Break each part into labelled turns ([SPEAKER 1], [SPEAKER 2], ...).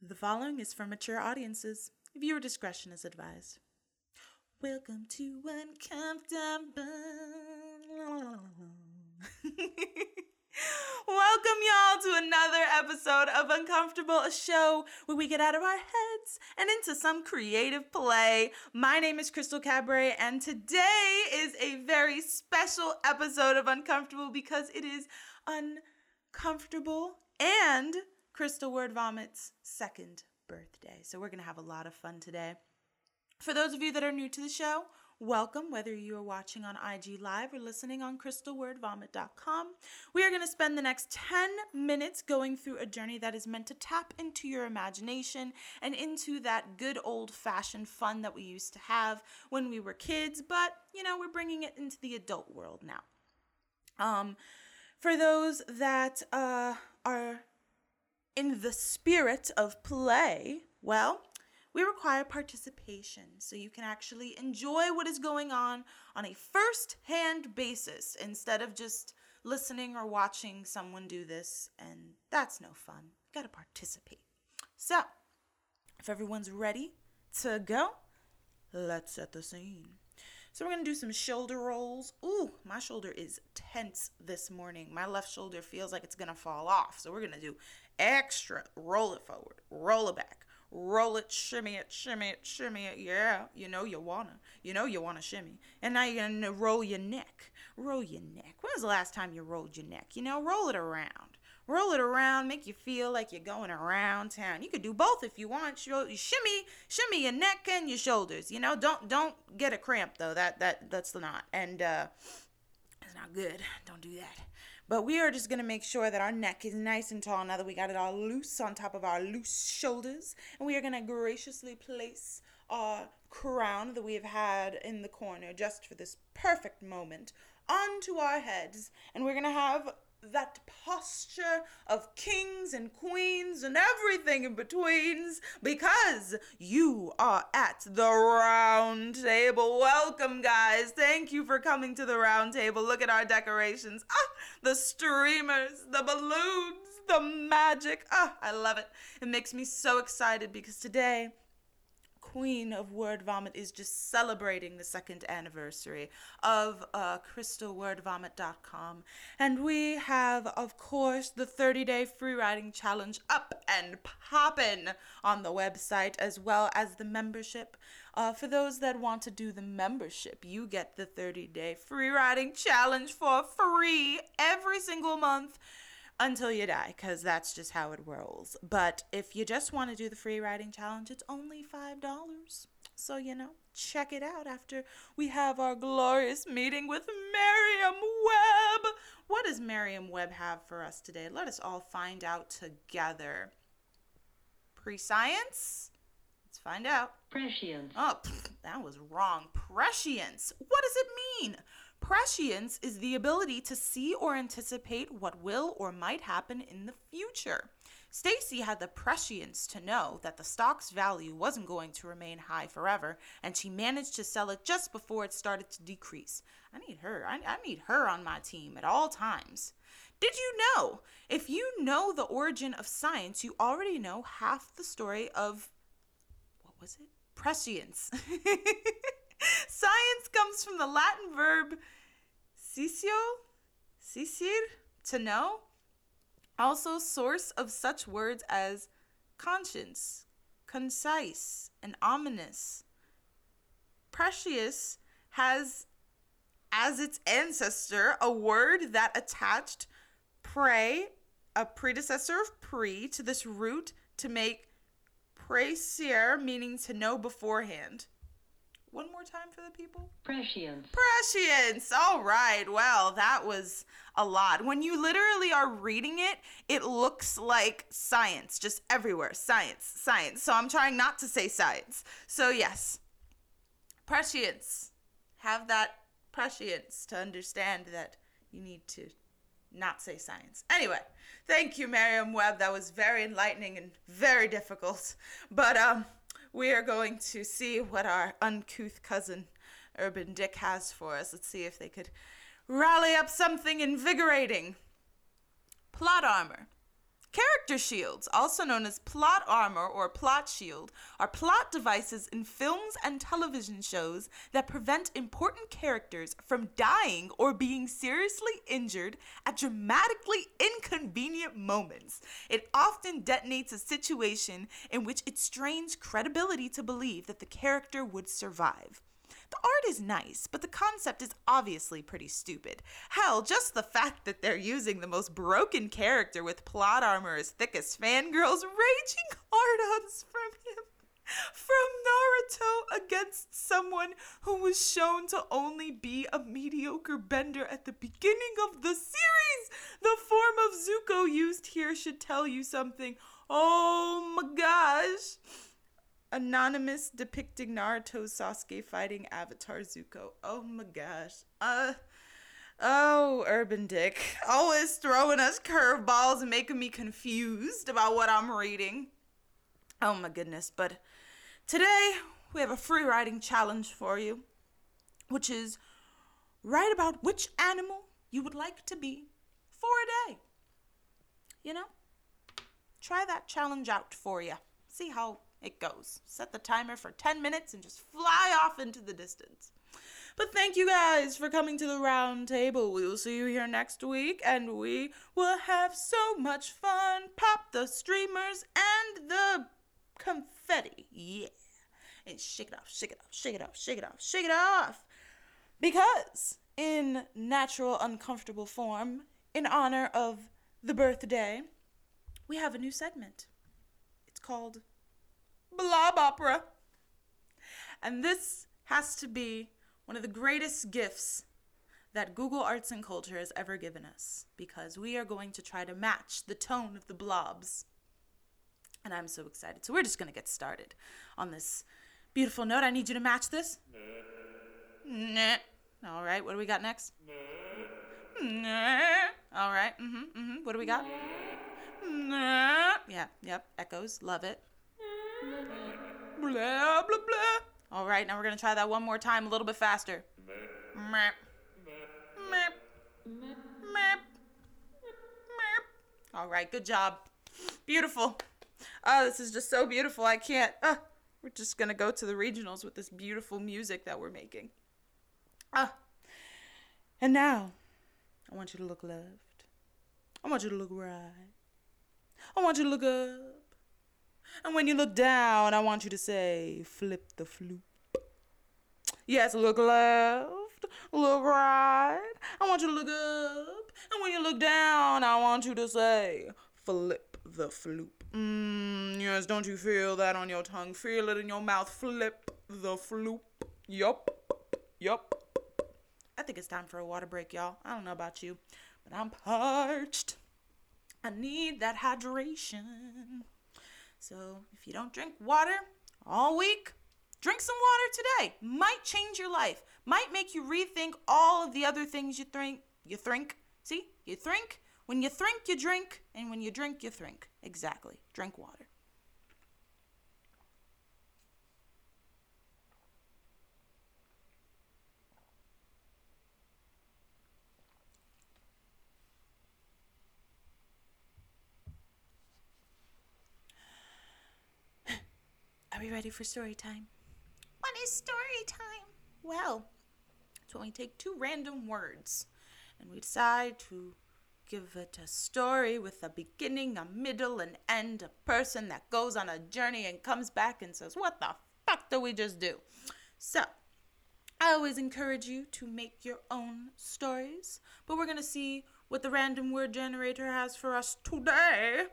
[SPEAKER 1] The following is for mature audiences. Viewer discretion is advised. Welcome to Uncomfortable. Welcome, y'all, to another episode of Uncomfortable, a show where we get out of our heads and into some creative play. My name is Crystal Cabrae, and today is a very special episode of Uncomfortable because it is uncomfortable and Crystal Word Vomit's second birthday. So we're going to have a lot of fun today. For those of you that are new to the show, welcome, whether you are watching on IG Live or listening on crystalwordvomit.com. We are going to spend the next 10 minutes going through a journey that is meant to tap into your imagination and into that good old fashioned fun that we used to have when we were kids, but you know, we're bringing it into the adult world now. Um, for those that uh, are in the spirit of play, well, we require participation so you can actually enjoy what is going on on a first hand basis instead of just listening or watching someone do this, and that's no fun. You gotta participate. So, if everyone's ready to go, let's set the scene. So we're gonna do some shoulder rolls. Ooh, my shoulder is tense this morning. My left shoulder feels like it's gonna fall off. So we're gonna do extra. Roll it forward, roll it back, roll it, shimmy it, shimmy it, shimmy it. Yeah, you know you wanna, you know you wanna shimmy. And now you're gonna roll your neck, roll your neck. When was the last time you rolled your neck? You know, roll it around. Roll it around, make you feel like you're going around town. You could do both if you want. You shimmy, shimmy your neck and your shoulders. You know, don't don't get a cramp though. That that that's not. And uh, it's not good. Don't do that. But we are just to make sure that our neck is nice and tall now that we got it all loose on top of our loose shoulders. And we are to graciously place our crown that we have had in the corner just for this perfect moment onto our heads. And we're to have that posture of kings and queens and everything in betweens because you are at the round table. Welcome, guys. Thank you for coming to the round table. Look at our decorations. Ah, the streamers, the balloons, the magic. Ah, I love it. It makes me so excited because today queen of word vomit is just celebrating the second anniversary of uh, crystalwordvomit.com and we have of course the 30 day free writing challenge up and poppin' on the website as well as the membership. Uh, for those that want to do the membership you get the 30 day free writing challenge for free every single month until you die because that's just how it rolls but if you just want to do the free writing challenge it's only five dollars so you know check it out after we have our glorious meeting with Merriam Webb. What does Merriam Webb have for us today? Let us all find out together. Pre-science? Let's find out.
[SPEAKER 2] Prescience.
[SPEAKER 1] Oh, pfft, that was wrong. Prescience. What does it mean? Prescience is the ability to see or anticipate what will or might happen in the future. Stacy had the prescience to know that the stock's value wasn't going to remain high forever, and she managed to sell it just before it started to decrease. I need her. I, I need her on my team at all times. Did you know? If you know the origin of science, you already know half the story of what was it? Prescience. Science comes from the Latin verb "scisio," "scisir," to know. Also, source of such words as conscience, concise, and ominous. Precious has as its ancestor a word that attached pre, a predecessor of pre, to this root to make precier, meaning to know beforehand. One more time for the people.
[SPEAKER 2] Prescience.
[SPEAKER 1] Prescience. All right. Well, that was a lot. When you literally are reading it, it looks like science, just everywhere. Science, science. So I'm trying not to say science. So, yes. Prescience. Have that prescience to understand that you need to not say science. Anyway, thank you, Merriam Webb. That was very enlightening and very difficult. But, um, we are going to see what our uncouth cousin Urban Dick has for us. Let's see if they could rally up something invigorating. Plot armor. Character shields, also known as plot armor or plot shield, are plot devices in films and television shows that prevent important characters from dying or being seriously injured at dramatically inconvenient moments. It often detonates a situation in which it strains credibility to believe that the character would survive. The art is nice, but the concept is obviously pretty stupid. Hell, just the fact that they're using the most broken character with plot armor as thick as fangirls raging hard ons from him from Naruto against someone who was shown to only be a mediocre bender at the beginning of the series. The form of Zuko used here should tell you something. Oh my gosh. Anonymous depicting Naruto Sasuke fighting Avatar Zuko. Oh my gosh. Uh Oh, Urban Dick. Always throwing us curveballs and making me confused about what I'm reading. Oh my goodness, but today we have a free writing challenge for you, which is write about which animal you would like to be for a day. You know? Try that challenge out for you. See how it goes. Set the timer for 10 minutes and just fly off into the distance. But thank you guys for coming to the round table. We will see you here next week and we will have so much fun. Pop the streamers and the confetti. Yeah. And shake it off, shake it off, shake it off, shake it off, shake it off. Because in natural uncomfortable form, in honor of the birthday, we have a new segment. It's called blob opera. And this has to be one of the greatest gifts that Google Arts and Culture has ever given us because we are going to try to match the tone of the blobs. And I'm so excited. So we're just going to get started on this beautiful note. I need you to match this. Nah. All right, what do we got next? Nah. All right, mm-hmm, mm-hmm. What do we got? Nah. Yeah, yep, echoes, love it. Blah, blah, blah. All right, now we're going to try that one more time a little bit faster. Meh. Meh. Meh. All right, good job. Beautiful. Oh, this is just so beautiful. I can't. Uh, we're just going to go to the regionals with this beautiful music that we're making. Ah. And now, I want you to look left. I want you to look right. I want you to look up. And when you look down, I want you to say, flip the floop. Yes, look left, look right. I want you to look up. And when you look down, I want you to say, flip the floop. Mmm, yes, don't you feel that on your tongue? Feel it in your mouth. Flip the floop. Yup, yup. I think it's time for a water break, y'all. I don't know about you, but I'm parched. I need that hydration. So if you don't drink water all week, drink some water today. Might change your life. Might make you rethink all of the other things you think. You think. See? You think. When you think, you drink. And when you drink, you think. Exactly. Drink water. Ready for story time? What is story time? Well, it's when we take two random words and we decide to give it a story with a beginning, a middle, an end, a person that goes on a journey and comes back and says, What the fuck did we just do? So, I always encourage you to make your own stories, but we're to see what the random word generator has for us today.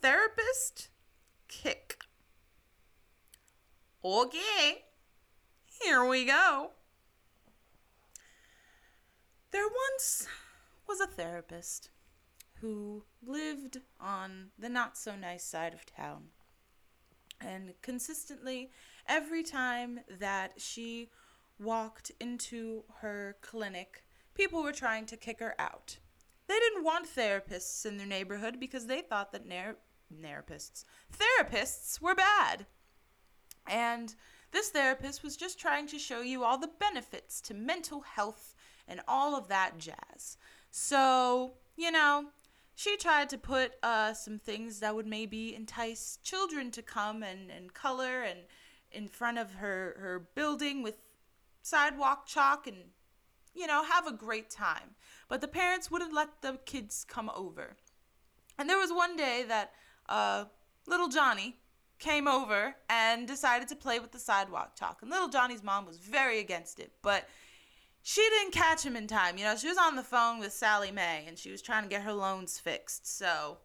[SPEAKER 1] Therapist kick. Okay, here we go. There once was a therapist who lived on the not so nice side of town. And consistently, every time that she walked into her clinic, people were trying to kick her out. They didn't want therapists in their neighborhood because they thought that ner- therapists therapists were bad. And this therapist was just trying to show you all the benefits to mental health and all of that jazz. So, you know, she tried to put uh, some things that would maybe entice children to come and, and color and in front of her, her building with sidewalk chalk and, you know, have a great time. But the parents wouldn't let the kids come over. And there was one day that uh, little Johnny came over and decided to play with the sidewalk chalk. And little Johnny's mom was very against it, but she didn't catch him in time. You know, she was on the phone with Sallie Mae and she was trying to get her loans fixed. So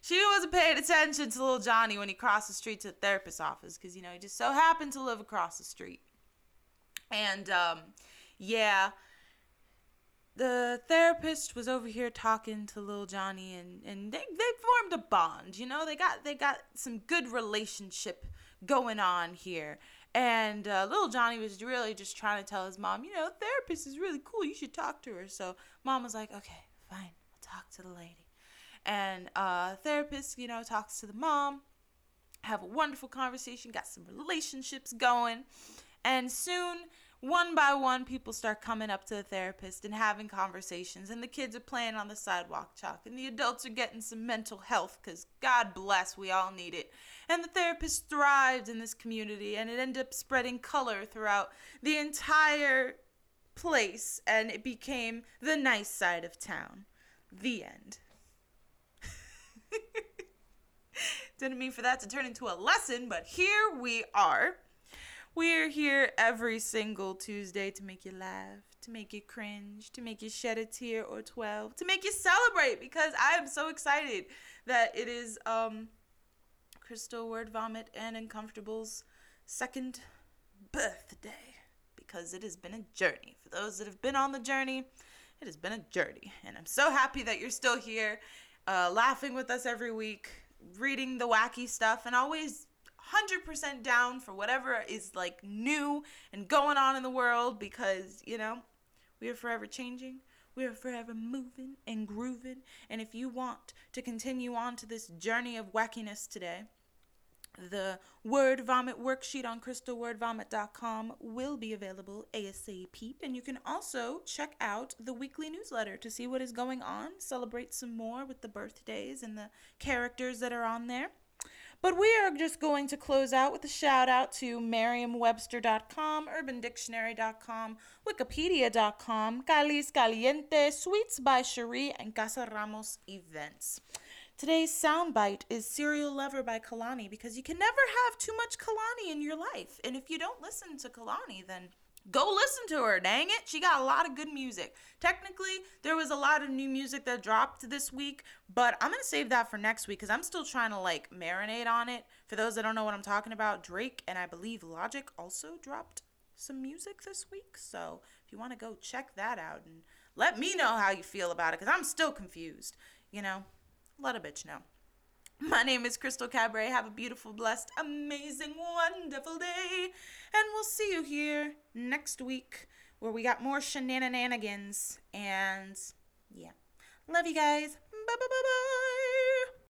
[SPEAKER 1] she wasn't paying attention to little Johnny when he crossed the street to the therapist's office because, you know, he just so happened to live across the street. And, um, yeah, the therapist was over here talking to little Johnny and, and they, they formed a bond, you know, they got, they got some good relationship going on here. And uh, little Johnny was really just trying to tell his mom, you know, therapist is really cool. You should talk to her. So mom was like, okay, fine, I'll talk to the lady. And uh, therapist, you know, talks to the mom, have a wonderful conversation, got some relationships going. And soon one by one, people start coming up to the therapist and having conversations, and the kids are playing on the sidewalk chalk, and the adults are getting some mental health because God bless, we all need it. And the therapist thrived in this community, and it ended up spreading color throughout the entire place, and it became the nice side of town. The end. Didn't mean for that to turn into a lesson, but here we are. We're here every single Tuesday to make you laugh, to make you cringe, to make you shed a tear or 12, to make you celebrate because I am so excited that it is um Crystal Word Vomit and Uncomfortable's second birthday because it has been a journey. For those that have been on the journey, it has been a journey. And I'm so happy that you're still here, uh, laughing with us every week, reading the wacky stuff, and always 100% down for whatever is like new and going on in the world because, you know, we are forever changing. We are forever moving and grooving. And if you want to continue on to this journey of wackiness today, the word vomit worksheet on crystalwordvomit.com will be available ASAP. And you can also check out the weekly newsletter to see what is going on, celebrate some more with the birthdays and the characters that are on there. But we are just going to close out with a shout out to Merriam-Webster.com, UrbanDictionary.com, Wikipedia.com, Cali's Caliente, Sweets by Cherie, and Casa Ramos Events. Today's soundbite is Serial Lover by Kehlani because you can never have too much Kehlani in your life. And if you don't listen to Kehlani, then go listen to her. Dang it. She got a lot of good music. Technically, there was a lot of new music that dropped this week, but I'm going to save that for next week because I'm still trying to like marinate on it. For those that don't know what I'm talking about, Drake and I believe Logic also dropped some music this week. So if you want to go check that out and let me know how you feel about it because I'm still confused. You know, let a bitch know. My name is Crystal Cabrae. Have a beautiful, blessed, amazing, wonderful day. And we'll see you here next week where we got more shenanigans. And yeah. Love you guys. Bye bye bye bye.